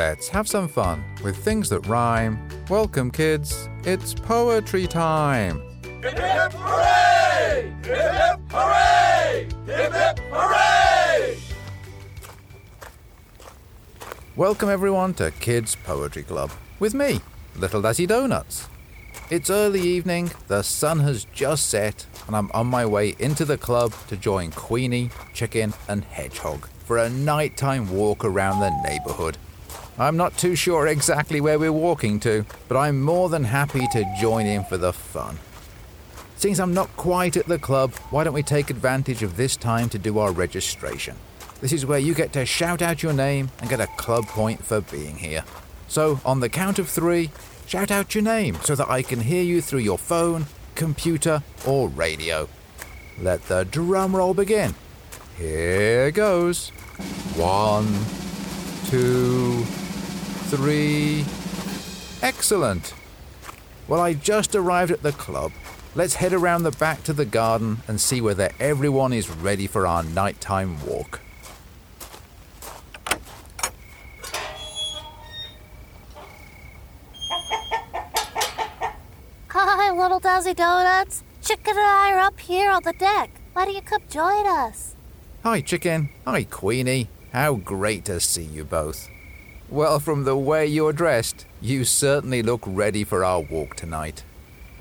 Let's have some fun with things that rhyme. Welcome, kids. It's poetry time. Hip hip hooray! Hip hip hooray! Hip hip hooray! Welcome, everyone, to Kids Poetry Club with me, Little Dazzy Donuts. It's early evening, the sun has just set, and I'm on my way into the club to join Queenie, Chicken, and Hedgehog for a nighttime walk around the neighborhood. I'm not too sure exactly where we're walking to, but I'm more than happy to join in for the fun. Since I'm not quite at the club, why don't we take advantage of this time to do our registration? This is where you get to shout out your name and get a club point for being here. So, on the count of three, shout out your name so that I can hear you through your phone, computer, or radio. Let the drum roll begin. Here goes. One, two, three. Excellent. Well, I just arrived at the club. Let's head around the back to the garden and see whether everyone is ready for our nighttime walk. Hi, little Dazzy Donuts. Chicken and I are up here on the deck. Why don't you come join us? Hi, Chicken. Hi, Queenie. How great to see you both. Well, from the way you're dressed, you certainly look ready for our walk tonight.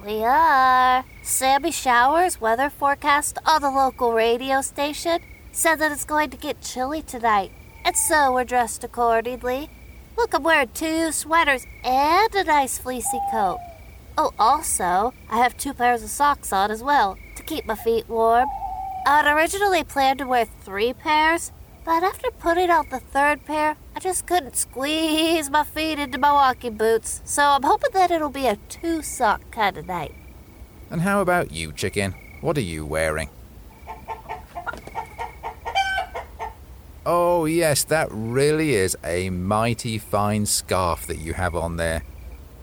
We are. Sammy Showers weather forecast on the local radio station said that it's going to get chilly tonight, and so we're dressed accordingly. Look, I'm wearing two sweaters and a nice fleecy coat. Oh, also, I have two pairs of socks on as well to keep my feet warm. I'd originally planned to wear three pairs, but after putting out the third pair, I just couldn't squeeze my feet into my walking boots, so I'm hoping that it'll be a two sock kind of night. And how about you, Chicken? What are you wearing? Oh, yes, that really is a mighty fine scarf that you have on there.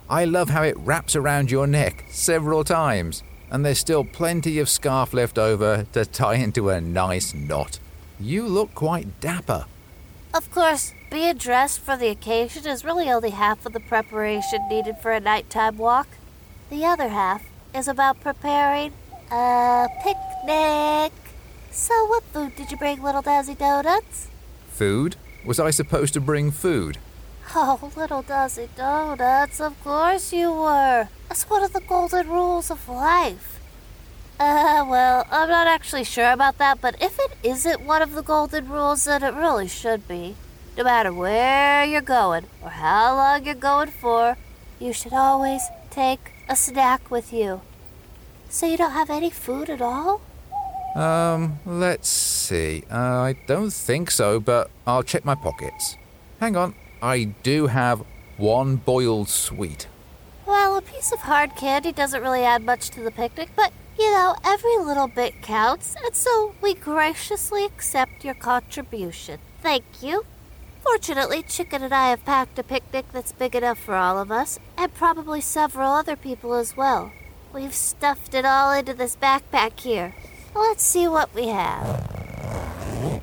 I love how it wraps around your neck several times, and there's still plenty of scarf left over to tie into a nice knot. You look quite dapper. Of course, being dressed for the occasion is really only half of the preparation needed for a nighttime walk. The other half is about preparing a picnic. So, what food did you bring, little Dazzy Donuts? Food? Was I supposed to bring food? Oh, little Dazzy Donuts, of course you were. That's one of the golden rules of life. Uh, well, I'm not actually sure about that, but if it isn't one of the golden rules, then it really should be. No matter where you're going or how long you're going for, you should always take a snack with you. So you don't have any food at all? Um, let's see. Uh, I don't think so, but I'll check my pockets. Hang on, I do have one boiled sweet. Well, a piece of hard candy doesn't really add much to the picnic, but you know, every little bit counts, and so we graciously accept your contribution. Thank you. Fortunately, Chicken and I have packed a picnic that's big enough for all of us, and probably several other people as well. We've stuffed it all into this backpack here. Let's see what we have.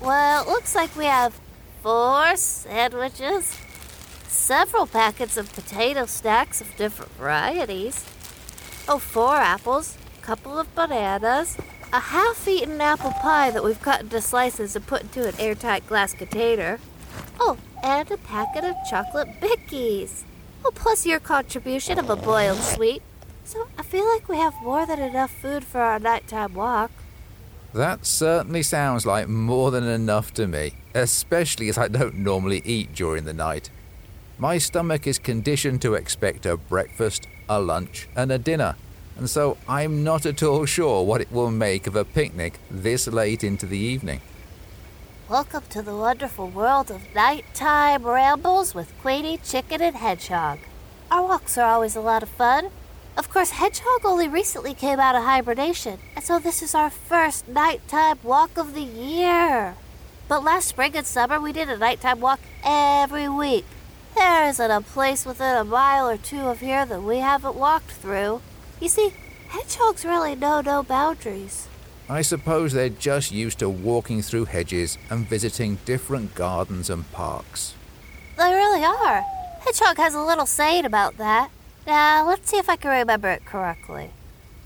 Well, it looks like we have four sandwiches, several packets of potato snacks of different varieties, oh, four apples, a couple of bananas, a half eaten apple pie that we've cut into slices and put into an airtight glass container. Oh, and a packet of chocolate bickies. Oh, plus your contribution of a boiled sweet. So I feel like we have more than enough food for our nighttime walk. That certainly sounds like more than enough to me, especially as I don't normally eat during the night. My stomach is conditioned to expect a breakfast, a lunch, and a dinner, and so I'm not at all sure what it will make of a picnic this late into the evening. Welcome to the wonderful world of nighttime rambles with Queenie, Chicken, and Hedgehog. Our walks are always a lot of fun. Of course, Hedgehog only recently came out of hibernation, and so this is our first nighttime walk of the year. But last spring and summer, we did a nighttime walk every week. There isn't a place within a mile or two of here that we haven't walked through. You see, hedgehogs really know no boundaries. I suppose they're just used to walking through hedges and visiting different gardens and parks. They really are. Hedgehog has a little saying about that. Now, let's see if I can remember it correctly.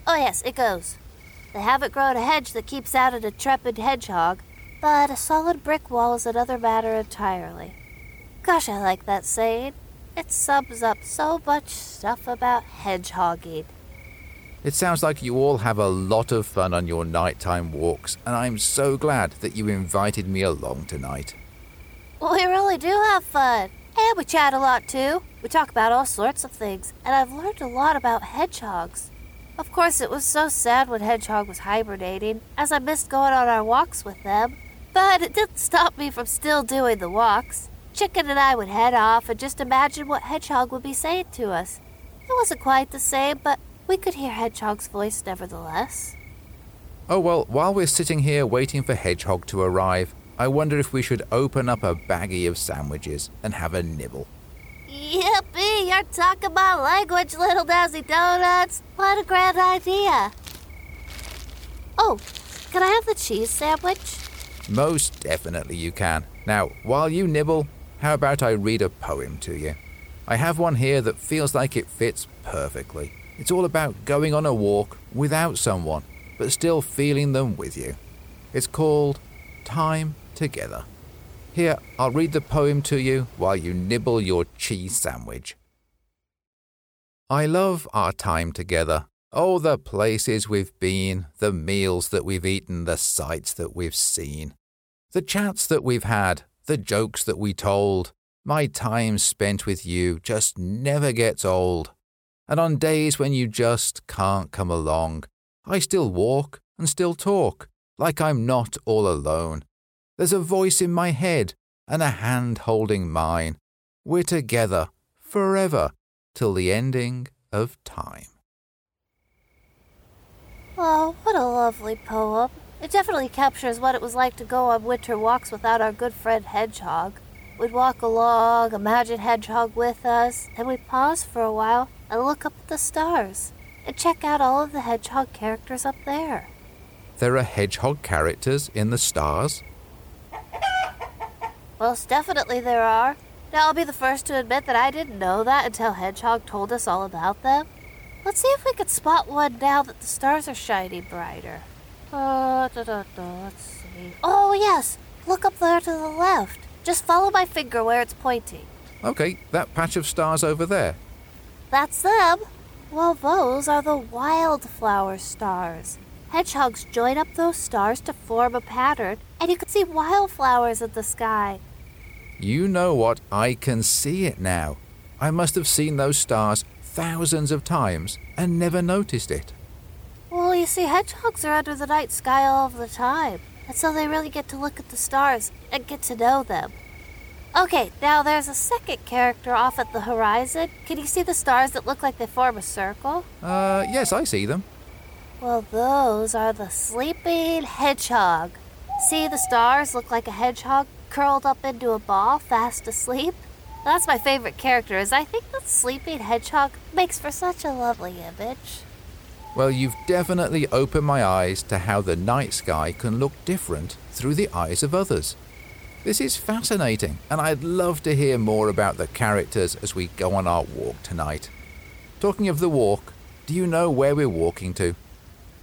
Oh, yes, it goes. They haven't grown a hedge that keeps out an intrepid hedgehog, but a solid brick wall is another matter entirely. Gosh, I like that saying. It sums up so much stuff about hedgehogging. It sounds like you all have a lot of fun on your nighttime walks, and I'm so glad that you invited me along tonight. We really do have fun. And we chat a lot too. We talk about all sorts of things, and I've learned a lot about hedgehogs. Of course, it was so sad when Hedgehog was hibernating, as I missed going on our walks with them. But it didn't stop me from still doing the walks. Chicken and I would head off and just imagine what Hedgehog would be saying to us. It wasn't quite the same, but we could hear Hedgehog's voice nevertheless. Oh, well, while we're sitting here waiting for Hedgehog to arrive, I wonder if we should open up a baggie of sandwiches and have a nibble. Yippee! You're talking my language, little Dazzy Donuts. What a grand idea. Oh, can I have the cheese sandwich? Most definitely you can. Now, while you nibble, how about I read a poem to you? I have one here that feels like it fits perfectly. It's all about going on a walk without someone, but still feeling them with you. It's called Time Together. Here, I'll read the poem to you while you nibble your cheese sandwich. I love our time together. Oh, the places we've been, the meals that we've eaten, the sights that we've seen, the chats that we've had, the jokes that we told. My time spent with you just never gets old. And on days when you just can't come along, I still walk and still talk like I'm not all alone. There's a voice in my head and a hand holding mine. We're together forever till the ending of time. Oh, what a lovely poem. It definitely captures what it was like to go on winter walks without our good friend Hedgehog. We'd walk along, imagine Hedgehog with us, and we'd pause for a while and look up at the stars and check out all of the Hedgehog characters up there. There are hedgehog characters in the stars. Most definitely there are. Now, I'll be the first to admit that I didn't know that until Hedgehog told us all about them. Let's see if we could spot one now that the stars are shining brighter. Uh, da, da, da, let's see. Oh, yes! Look up there to the left. Just follow my finger where it's pointing. Okay, that patch of stars over there. That's them. Well, those are the wildflower stars. Hedgehogs join up those stars to form a pattern, and you can see wildflowers in the sky. You know what? I can see it now. I must have seen those stars thousands of times and never noticed it. Well, you see, hedgehogs are under the night sky all of the time, and so they really get to look at the stars and get to know them. Okay, now there's a second character off at the horizon. Can you see the stars that look like they form a circle? Uh, yes, I see them. Well, those are the sleeping hedgehog. See, the stars look like a hedgehog curled up into a ball, fast asleep. That's my favorite character, as I think the sleeping hedgehog makes for such a lovely image. Well, you've definitely opened my eyes to how the night sky can look different through the eyes of others. This is fascinating, and I'd love to hear more about the characters as we go on our walk tonight. Talking of the walk, do you know where we're walking to?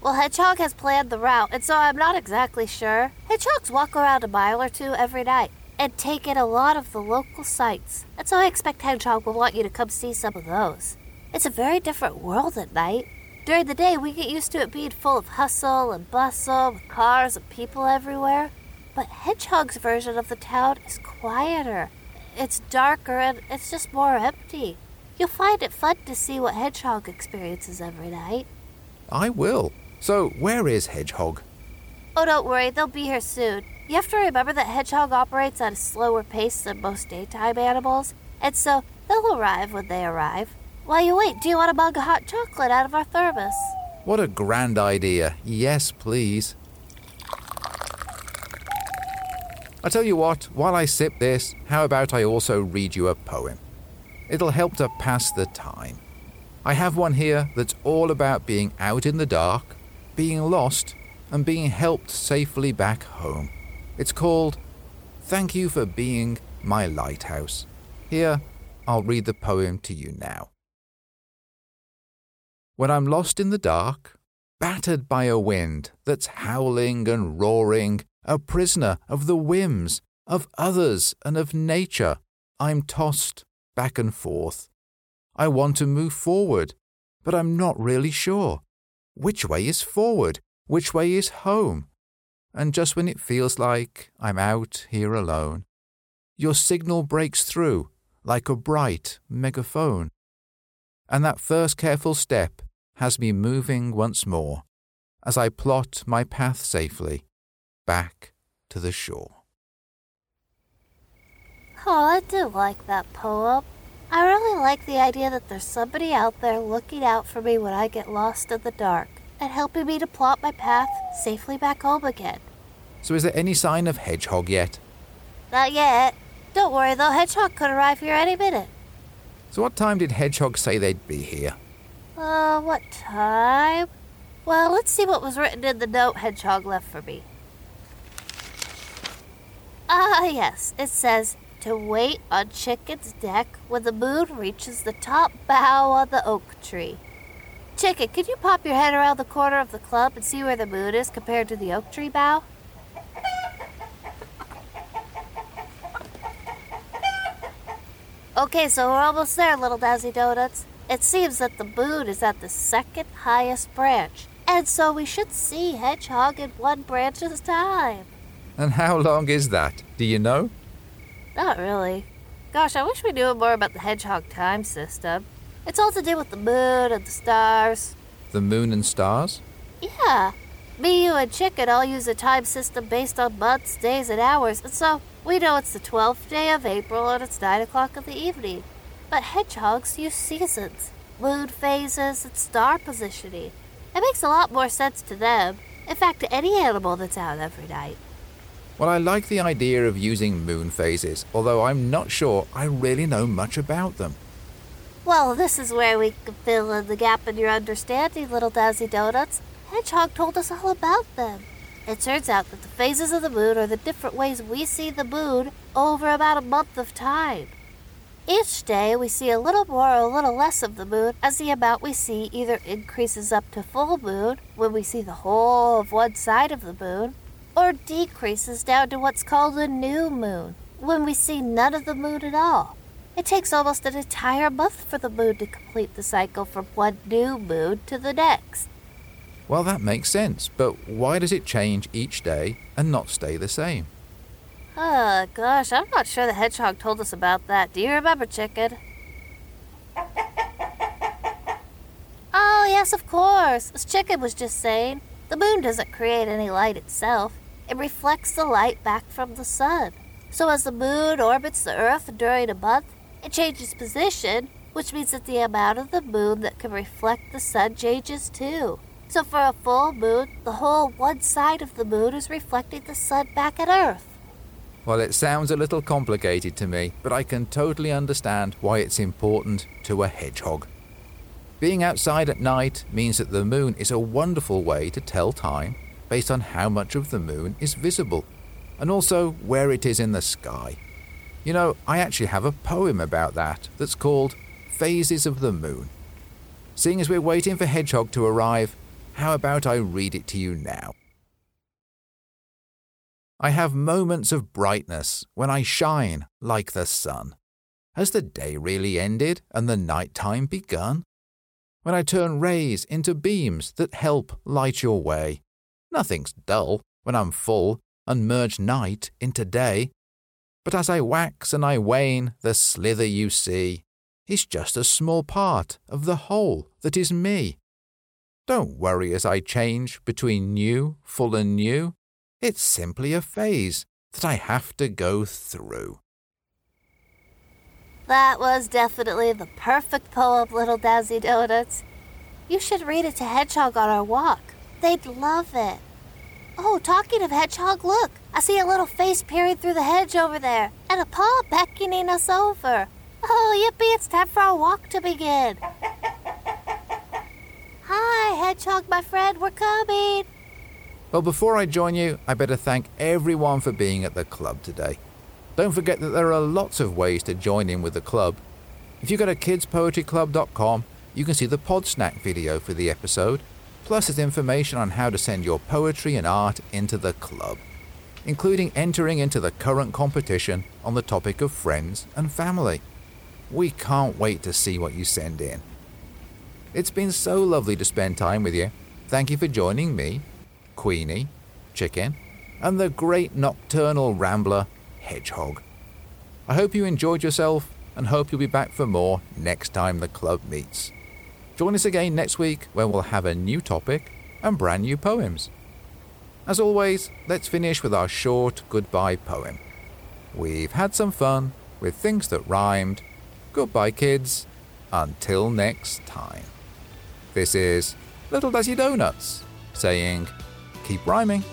Well, Hedgehog has planned the route, and so I'm not exactly sure. Hedgehogs walk around a mile or two every night and take in a lot of the local sights, and so I expect Hedgehog will want you to come see some of those. It's a very different world at night. During the day, we get used to it being full of hustle and bustle with cars and people everywhere. But Hedgehog's version of the town is quieter. It's darker and it's just more empty. You'll find it fun to see what Hedgehog experiences every night. I will. So, where is Hedgehog? Oh, don't worry, they'll be here soon. You have to remember that Hedgehog operates at a slower pace than most daytime animals, and so they'll arrive when they arrive. While you wait, do you want to mug of hot chocolate out of our thermos? What a grand idea. Yes, please. I tell you what, while I sip this, how about I also read you a poem? It'll help to pass the time. I have one here that's all about being out in the dark, being lost, and being helped safely back home. It's called Thank You for Being My Lighthouse. Here, I'll read the poem to you now. When I'm lost in the dark, battered by a wind that's howling and roaring, a prisoner of the whims of others and of nature, I'm tossed back and forth. I want to move forward, but I'm not really sure. Which way is forward? Which way is home? And just when it feels like I'm out here alone, your signal breaks through like a bright megaphone. And that first careful step has me moving once more as I plot my path safely back to the shore. Oh, I do like that poem. I really like the idea that there's somebody out there looking out for me when I get lost in the dark and helping me to plot my path safely back home again. So, is there any sign of Hedgehog yet? Not yet. Don't worry though, Hedgehog could arrive here any minute. So, what time did Hedgehog say they'd be here? Uh, what time? Well, let's see what was written in the note Hedgehog left for me. Ah, yes, it says to wait on Chicken's deck when the moon reaches the top bough on the oak tree. Chicken, could you pop your head around the corner of the club and see where the moon is compared to the oak tree bough? Okay, so we're almost there, little Dazzy Donuts. It seems that the moon is at the second highest branch, and so we should see Hedgehog in one branch at a time. And how long is that? Do you know? Not really. Gosh, I wish we knew more about the Hedgehog time system. It's all to do with the moon and the stars. The moon and stars? Yeah. Me, you, and Chicken all use a time system based on months, days, and hours, and so we know it's the 12th day of April and it's 9 o'clock in the evening. But hedgehogs use seasons, moon phases, and star positioning. It makes a lot more sense to them. In fact, to any animal that's out every night. Well, I like the idea of using moon phases, although I'm not sure I really know much about them. Well, this is where we can fill in the gap in your understanding, little Dazzy Donuts. Hedgehog told us all about them. It turns out that the phases of the moon are the different ways we see the moon over about a month of time. Each day we see a little more or a little less of the moon as the amount we see either increases up to full moon when we see the whole of one side of the moon, or decreases down to what's called a new moon when we see none of the moon at all. It takes almost an entire month for the moon to complete the cycle from one new moon to the next. Well, that makes sense, but why does it change each day and not stay the same? Oh, gosh, I'm not sure the hedgehog told us about that. Do you remember, Chicken? Oh, yes, of course. As Chicken was just saying, the moon doesn't create any light itself. It reflects the light back from the sun. So as the moon orbits the Earth during a month, it changes position, which means that the amount of the moon that can reflect the sun changes too. So for a full moon, the whole one side of the moon is reflecting the sun back at Earth. Well, it sounds a little complicated to me, but I can totally understand why it's important to a hedgehog. Being outside at night means that the moon is a wonderful way to tell time based on how much of the moon is visible and also where it is in the sky. You know, I actually have a poem about that that's called Phases of the Moon. Seeing as we're waiting for Hedgehog to arrive, how about I read it to you now? I have moments of brightness when I shine like the sun. Has the day really ended and the night time begun? When I turn rays into beams that help light your way. Nothing's dull when I'm full and merge night into day. But as I wax and I wane, the slither you see is just a small part of the whole that is me. Don't worry as I change between new, full, and new. It's simply a phase that I have to go through. That was definitely the perfect poem, Little Dazzy Donuts. You should read it to Hedgehog on our walk. They'd love it. Oh, talking of Hedgehog, look! I see a little face peering through the hedge over there, and a paw beckoning us over. Oh, yippee, it's time for our walk to begin. Hi, Hedgehog, my friend, we're coming. Well, before I join you, I better thank everyone for being at the club today. Don't forget that there are lots of ways to join in with the club. If you go to kidspoetryclub.com, you can see the Podsnack video for the episode, plus there's information on how to send your poetry and art into the club, including entering into the current competition on the topic of friends and family. We can't wait to see what you send in. It's been so lovely to spend time with you. Thank you for joining me, Queenie, Chicken, and the great nocturnal rambler, Hedgehog. I hope you enjoyed yourself and hope you'll be back for more next time the club meets. Join us again next week when we'll have a new topic and brand new poems. As always, let's finish with our short goodbye poem. We've had some fun with things that rhymed. Goodbye, kids. Until next time. This is Little Dazzy Donuts saying, keep rhyming.